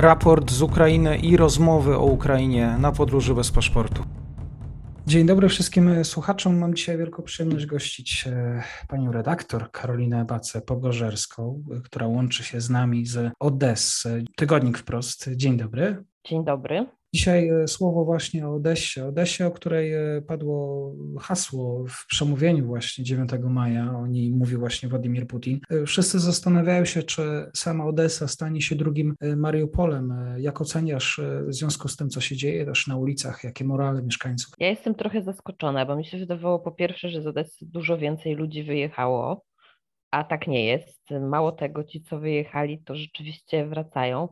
raport z Ukrainy i rozmowy o Ukrainie na podróży bez paszportu. Dzień dobry wszystkim słuchaczom. Mam dzisiaj wielką przyjemność gościć e, panią redaktor Karolinę Bacę-Pogorzerską, która łączy się z nami z Odessy. Tygodnik Wprost. Dzień dobry. Dzień dobry. Dzisiaj e, słowo właśnie o Odessie. Odessie, o której e, padło hasło w przemówieniu właśnie 9 maja. O niej mówił właśnie Władimir Putin. E, wszyscy zastanawiają się, czy sama Odessa stanie się drugim Mariupolem. Jak oceniasz w związku z tym, co się dzieje też na ulicach, jakie morale mieszkańców? Ja jestem trochę zaskoczona, bo mi się wydawało po pierwsze, że z Odessy dużo więcej ludzi wyjechało, a tak nie jest. Mało tego, ci, co wyjechali, to rzeczywiście wracają.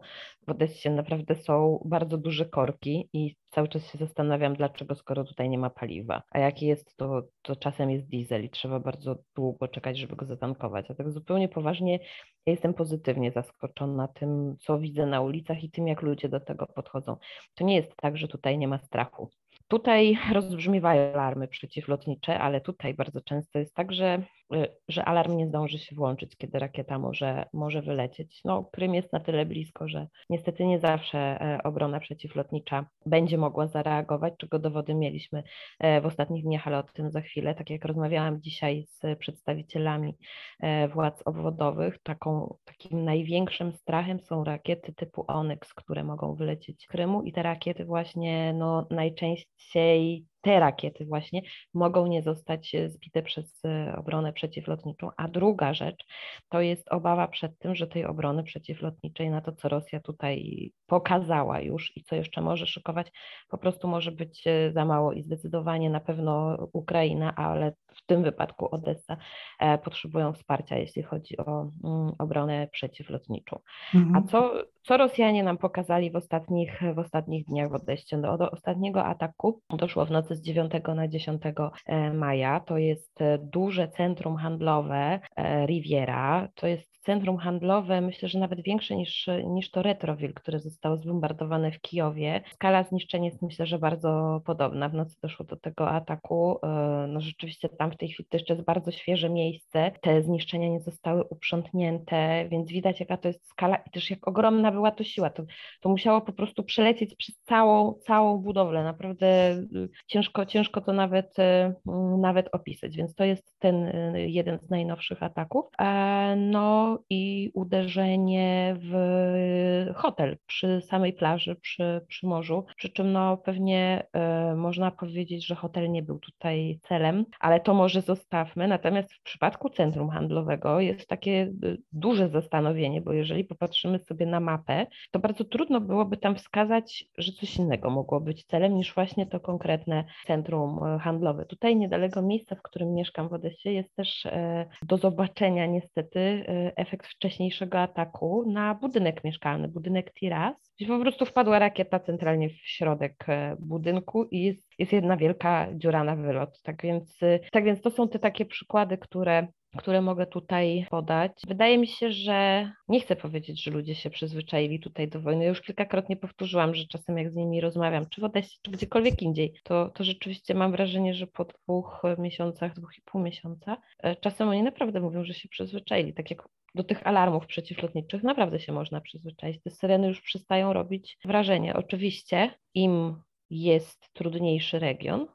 W Odessie naprawdę są bardzo duże korki i cały czas się zastanawiam, dlaczego, skoro tutaj nie ma paliwa. A jaki jest, to, to czasem jest diesel i trzeba bardzo długo czekać, żeby go zatankować. A tak zupełnie poważnie ja jestem pozytywnie zaskoczona tym, co widzę na ulicach i tym, jak ludzie do tego podchodzą. To nie jest tak, że tutaj nie ma strachu. Tutaj rozbrzmiewają alarmy przeciwlotnicze, ale tutaj bardzo często jest tak, że, że alarm nie zdąży się włączyć, kiedy rakieta może, może wylecieć. No, Krym jest na tyle blisko, że niestety nie zawsze e, obrona przeciwlotnicza będzie mogła zareagować, czego dowody mieliśmy e, w ostatnich dniach, ale o tym za chwilę. Tak jak rozmawiałam dzisiaj z przedstawicielami e, władz obwodowych, taką, takim największym strachem są rakiety typu Onyx, które mogą wylecieć z Krymu i te rakiety właśnie no, najczęściej te rakiety właśnie mogą nie zostać e, zbite przez e, obronę przeciwlotniczą. A druga rzecz to jest obawa przed tym, że tej obrony przeciwlotniczej na to, co Rosja tutaj pokazała już i co jeszcze może szykować, po prostu może być e, za mało i zdecydowanie na pewno Ukraina, ale w tym wypadku Odessa potrzebują wsparcia, jeśli chodzi o mm, obronę przeciwlotniczą. Mhm. A co, co Rosjanie nam pokazali w ostatnich, w ostatnich dniach w Odessie? No, do ostatniego ataku doszło w nocy z 9 na 10 e, maja. To jest e, duże centrum handlowe e, Riviera. To jest centrum handlowe, myślę, że nawet większe niż, niż to Retroville, które zostało zbombardowane w Kijowie. Skala zniszczeń jest myślę, że bardzo podobna. W nocy doszło do tego ataku. E, no rzeczywiście tam w tej chwili to jeszcze jest bardzo świeże miejsce. Te zniszczenia nie zostały uprzątnięte, więc widać jaka to jest skala i też jak ogromna była to siła. To, to musiało po prostu przelecieć przez całą, całą budowlę. Naprawdę y, ciężko, ciężko to nawet, y, nawet opisać, więc to jest ten jeden z najnowszych ataków. E, i uderzenie w hotel przy samej plaży, przy, przy morzu. Przy czym no, pewnie y, można powiedzieć, że hotel nie był tutaj celem, ale to może zostawmy. Natomiast w przypadku centrum handlowego jest takie e, duże zastanowienie, bo jeżeli popatrzymy sobie na mapę, to bardzo trudno byłoby tam wskazać, że coś innego mogło być celem niż właśnie to konkretne centrum handlowe. Tutaj niedaleko miejsca, w którym mieszkam w Odessie, jest też do zobaczenia niestety efekt wcześniejszego ataku na budynek mieszkalny, budynek Tiras, gdzie po prostu wpadła rakieta centralnie w środek e, budynku i jest, jest jedna wielka dziura na wylot. Tak więc, e, tak więc to są te takie przykłady, które które mogę tutaj podać. Wydaje mi się, że nie chcę powiedzieć, że ludzie się przyzwyczaili tutaj do wojny. Już kilkakrotnie powtórzyłam, że czasem jak z nimi rozmawiam, czy w Odessie, czy gdziekolwiek indziej, to, to rzeczywiście mam wrażenie, że po dwóch miesiącach, dwóch i pół miesiąca, e, czasem oni naprawdę mówią, że się przyzwyczaili. Tak jak do tych alarmów przeciwlotniczych naprawdę się można przyzwyczaić. Te syreny już przestają robić wrażenie. Oczywiście im jest trudniejszy region,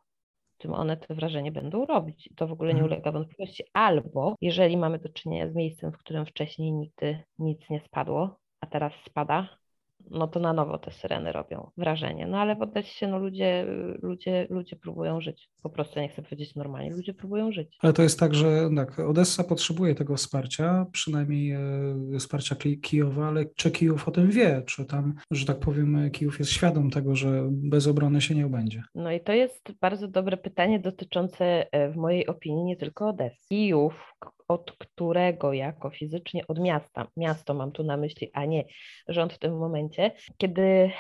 tym one to wrażenie będą robić. To w ogóle nie mhm. ulega wątpliwości. Albo jeżeli mamy do czynienia z miejscem, w którym wcześniej nigdy nic nie spadło, a teraz spada, no to na nowo te syreny robią wrażenie. No ale w Odessie no ludzie, ludzie, ludzie próbują żyć. Po prostu nie chcę powiedzieć normalnie, ludzie próbują żyć. Ale to jest tak, że tak, Odessa potrzebuje tego wsparcia, przynajmniej e, wsparcia Kijowa, ale czy Kijów o tym wie? Czy tam, że tak powiem, Kijów jest świadom tego, że bez obrony się nie obędzie? No i to jest bardzo dobre pytanie dotyczące e, w mojej opinii nie tylko Odessy. Kijów, od którego jako fizycznie od miasta, miasto mam tu na myśli, a nie rząd w tym momencie, kiedy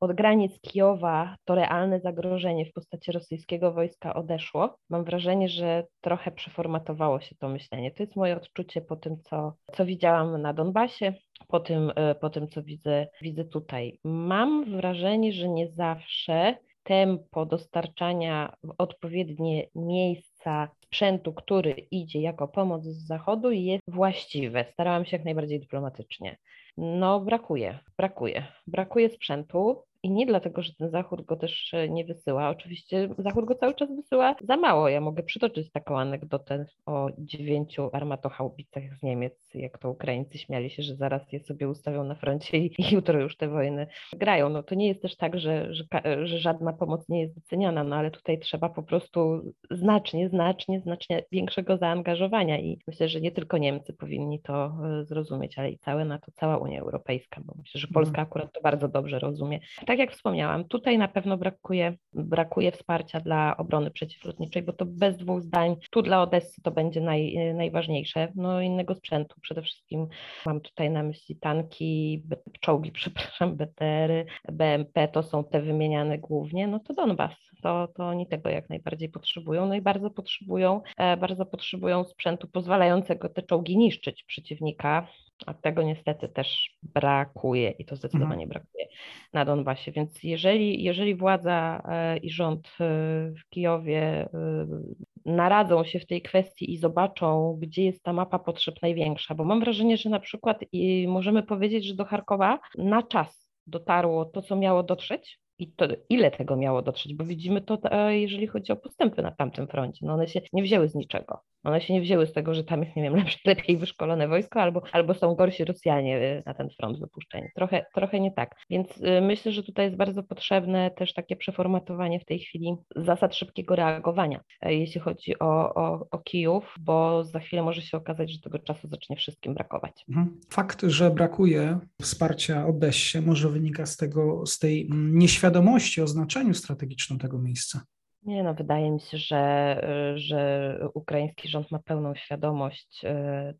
od granic Kijowa to realne zagrożenie w postaci rosyjskiego wojska odeszło, mam wrażenie, że trochę przeformatowało się to myślenie. To jest moje odczucie po tym, co, co widziałam na Donbasie, po tym, po tym co widzę, widzę tutaj. Mam wrażenie, że nie zawsze tempo dostarczania w odpowiednie miejsca sprzętu, który idzie jako pomoc z zachodu jest właściwe. Starałam się jak najbardziej dyplomatycznie. No, brakuje, brakuje. Brakuje sprzętu. I nie dlatego, że ten Zachód go też e, nie wysyła. Oczywiście Zachód go cały czas wysyła za mało. Ja mogę przytoczyć taką anegdotę o dziewięciu armatochaubicach z Niemiec, jak to Ukraińcy śmiali się, że zaraz je sobie ustawią na froncie i, i jutro już te wojny grają. No to nie jest też tak, że, że, że żadna pomoc nie jest doceniana, no ale tutaj trzeba po prostu znacznie, znacznie, znacznie większego zaangażowania i myślę, że nie tylko Niemcy powinni to e, zrozumieć, ale i całe NATO, cała Unia Europejska, bo myślę, że mhm. Polska akurat to bardzo dobrze rozumie tak jak wspomniałam, tutaj na pewno brakuje, brakuje wsparcia dla obrony przeciwlotniczej, bo to bez dwóch zdań, tu dla Odessy to będzie naj, najważniejsze. No innego sprzętu. Przede wszystkim mam tutaj na myśli tanki, czołgi, przepraszam, BTR-y, BMP, to są te wymieniane głównie, no to Donbas, to, to oni tego jak najbardziej potrzebują, no i bardzo potrzebują, e, bardzo potrzebują sprzętu pozwalającego te czołgi niszczyć przeciwnika, a tego niestety też brakuje i to zdecydowanie mhm. brakuje na Donbasie. Więc jeżeli, jeżeli władza e, i rząd e, w Kijowie naradzą się w tej kwestii i zobaczą, gdzie jest ta mapa potrzeb największa, bo mam wrażenie, że na przykład i możemy powiedzieć, że do Charkowa na czas dotarło to, co miało dotrzeć, i to ile tego miało dotrzeć, bo widzimy to, jeżeli chodzi o postępy na tamtym froncie. No one się nie wzięły z niczego. One się nie wzięły z tego, że tam jest, nie wiem, lepsze, lepiej wyszkolone wojsko, albo, albo są gorsi Rosjanie y, na ten front wypuszczeni. Trochę, trochę nie tak. Więc y, myślę, że tutaj jest bardzo potrzebne też takie przeformatowanie w tej chwili zasad szybkiego reagowania, e, jeśli chodzi o, o, o Kijów, bo za chwilę może się okazać, że tego czasu zacznie wszystkim brakować. Mhm. Fakt, że brakuje wsparcia Odessie może wynika z tego, z tej mm, nieświadomości o znaczeniu strategicznym tego miejsca. Nie no, wydaje mi się, że, y, że ukraiński rząd ma pełną świadomość y,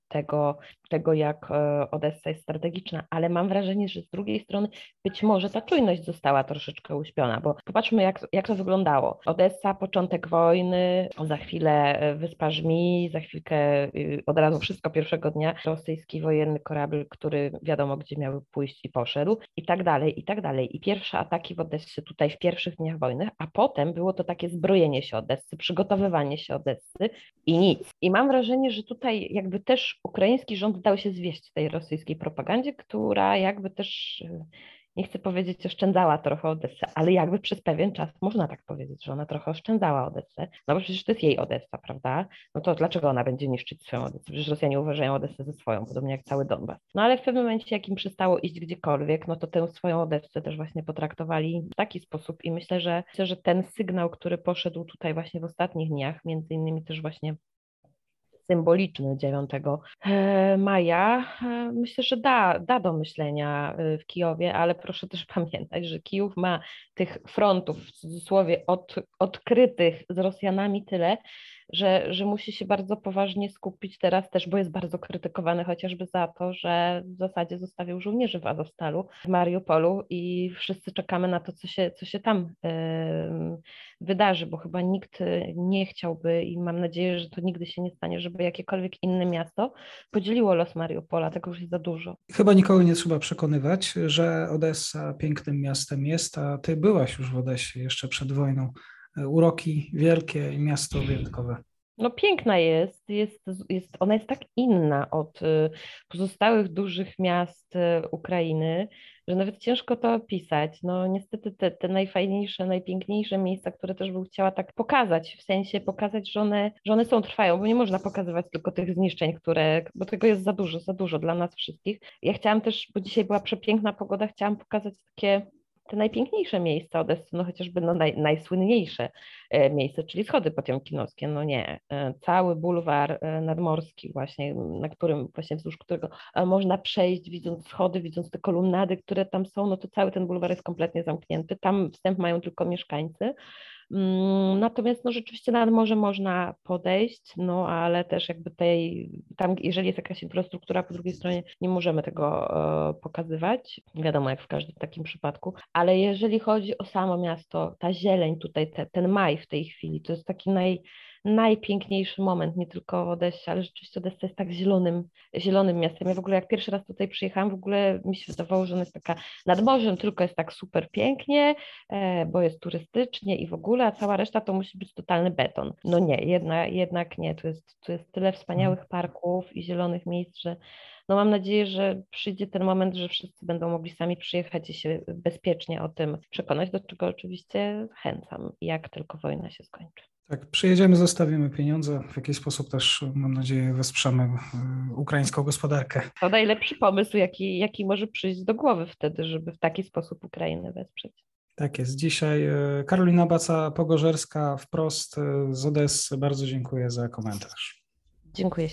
tego, tego, jak y, Odessa jest strategiczna, ale mam wrażenie, że z drugiej strony być może ta czujność została troszeczkę uśpiona, bo popatrzmy, jak, jak to wyglądało. Odessa, początek wojny, za chwilę wyspa Żmi, za chwilkę od razu wszystko pierwszego dnia, rosyjski wojenny korabil, który wiadomo, gdzie miał pójść i poszedł, i tak dalej, i tak dalej. I pierwsze ataki w Odessie tutaj w pierwszych dniach wojny, a potem było to takie zbrojenie się Odessy, przygotowywanie się Odessy i nic. I mam wrażenie, że tutaj jakby też ukraiński rząd dał się zwieść tej rosyjskiej propagandzie, która jakby też nie chcę powiedzieć, oszczędzała trochę Odessę, ale jakby przez pewien czas można tak powiedzieć, że ona trochę oszczędzała Odessę, no bo przecież to jest jej Odessa, prawda? No to dlaczego ona będzie niszczyć swoją Odessę? Przecież Rosjanie uważają Odessę za swoją, podobnie jak cały Donbas. No ale w pewnym momencie, jak im przestało iść gdziekolwiek, no to tę swoją Odessę też właśnie potraktowali w taki sposób i myślę, że myślę, że ten sygnał, który poszedł tutaj właśnie w ostatnich dniach, między innymi też właśnie symboliczny 9 e, maja, e, myślę, że da, da do myślenia e, w Kijowie, ale proszę też pamiętać, że Kijów ma tych frontów w cudzysłowie od, odkrytych z Rosjanami tyle, że, że musi się bardzo poważnie skupić teraz też, bo jest bardzo krytykowany chociażby za to, że w zasadzie zostawił żołnierzy w Azostalu, w Mariupolu i wszyscy czekamy na to, co się, co się tam wydarzy, bo chyba nikt nie chciałby i mam nadzieję, że to nigdy się nie stanie, żeby jakiekolwiek inne miasto podzieliło los Mariupola, tego już jest za dużo. Chyba nikogo nie trzeba przekonywać, że Odessa pięknym miastem jest, a ty byłaś już w Odessie jeszcze przed wojną uroki wielkie i miasto wyjątkowe. No piękna jest, jest, jest, ona jest tak inna od y, pozostałych dużych miast y, Ukrainy, że nawet ciężko to opisać. No niestety te, te najfajniejsze, najpiękniejsze miejsca, które też bym chciała tak pokazać, w sensie pokazać, że one, że one są, trwają, bo nie można pokazywać tylko tych zniszczeń, które, bo tego jest za dużo, za dużo dla nas wszystkich. Ja chciałam też, bo dzisiaj była przepiękna pogoda, chciałam pokazać takie te najpiękniejsze miejsca Odessy, no chociażby no naj, najsłynniejsze e, miejsce, czyli schody potiomkinowskie, no nie, e, cały bulwar e, nadmorski właśnie, na którym właśnie wzdłuż którego można przejść, widząc schody, widząc te kolumnady, które tam są, no to cały ten bulwar jest kompletnie zamknięty, tam wstęp mają tylko mieszkańcy, natomiast no, rzeczywiście nad morze można podejść, no ale też jakby tej, tam jeżeli jest jakaś infrastruktura po drugiej stronie, nie możemy tego e, pokazywać, wiadomo jak w każdym takim przypadku, ale jeżeli chodzi o samo miasto, ta zieleń tutaj, te, ten maj w tej chwili, to jest taki naj, najpiękniejszy moment, nie tylko w Odessie, ale rzeczywiście Odessa jest tak zielonym, zielonym miastem. Ja w ogóle jak pierwszy raz tutaj przyjechałam, w ogóle mi się wydawało, że ona jest taka nad morzem, tylko jest tak super pięknie, e, bo jest turystycznie i w ogóle, a cała reszta to musi być totalny beton. No nie, jednak, jednak nie. Tu jest, tu jest tyle wspaniałych parków i zielonych miejsc, że no mam nadzieję, że przyjdzie ten moment, że wszyscy będą mogli sami przyjechać i się bezpiecznie o tym przekonać, do czego oczywiście zachęcam, jak tylko wojna się skończy. Tak, przyjedziemy, zostawimy pieniądze. W jakiś sposób też, mam nadzieję, wesprzemy e, ukraińską gospodarkę. To najlepszy pomysł, jaki, jaki może przyjść do głowy wtedy, żeby w taki sposób Ukrainę wesprzeć. Tak jest. Dzisiaj e, Karolina Baca-Pogorzelska wprost e, z Odessy. Bardzo dziękuję za komentarz. Dziękuję.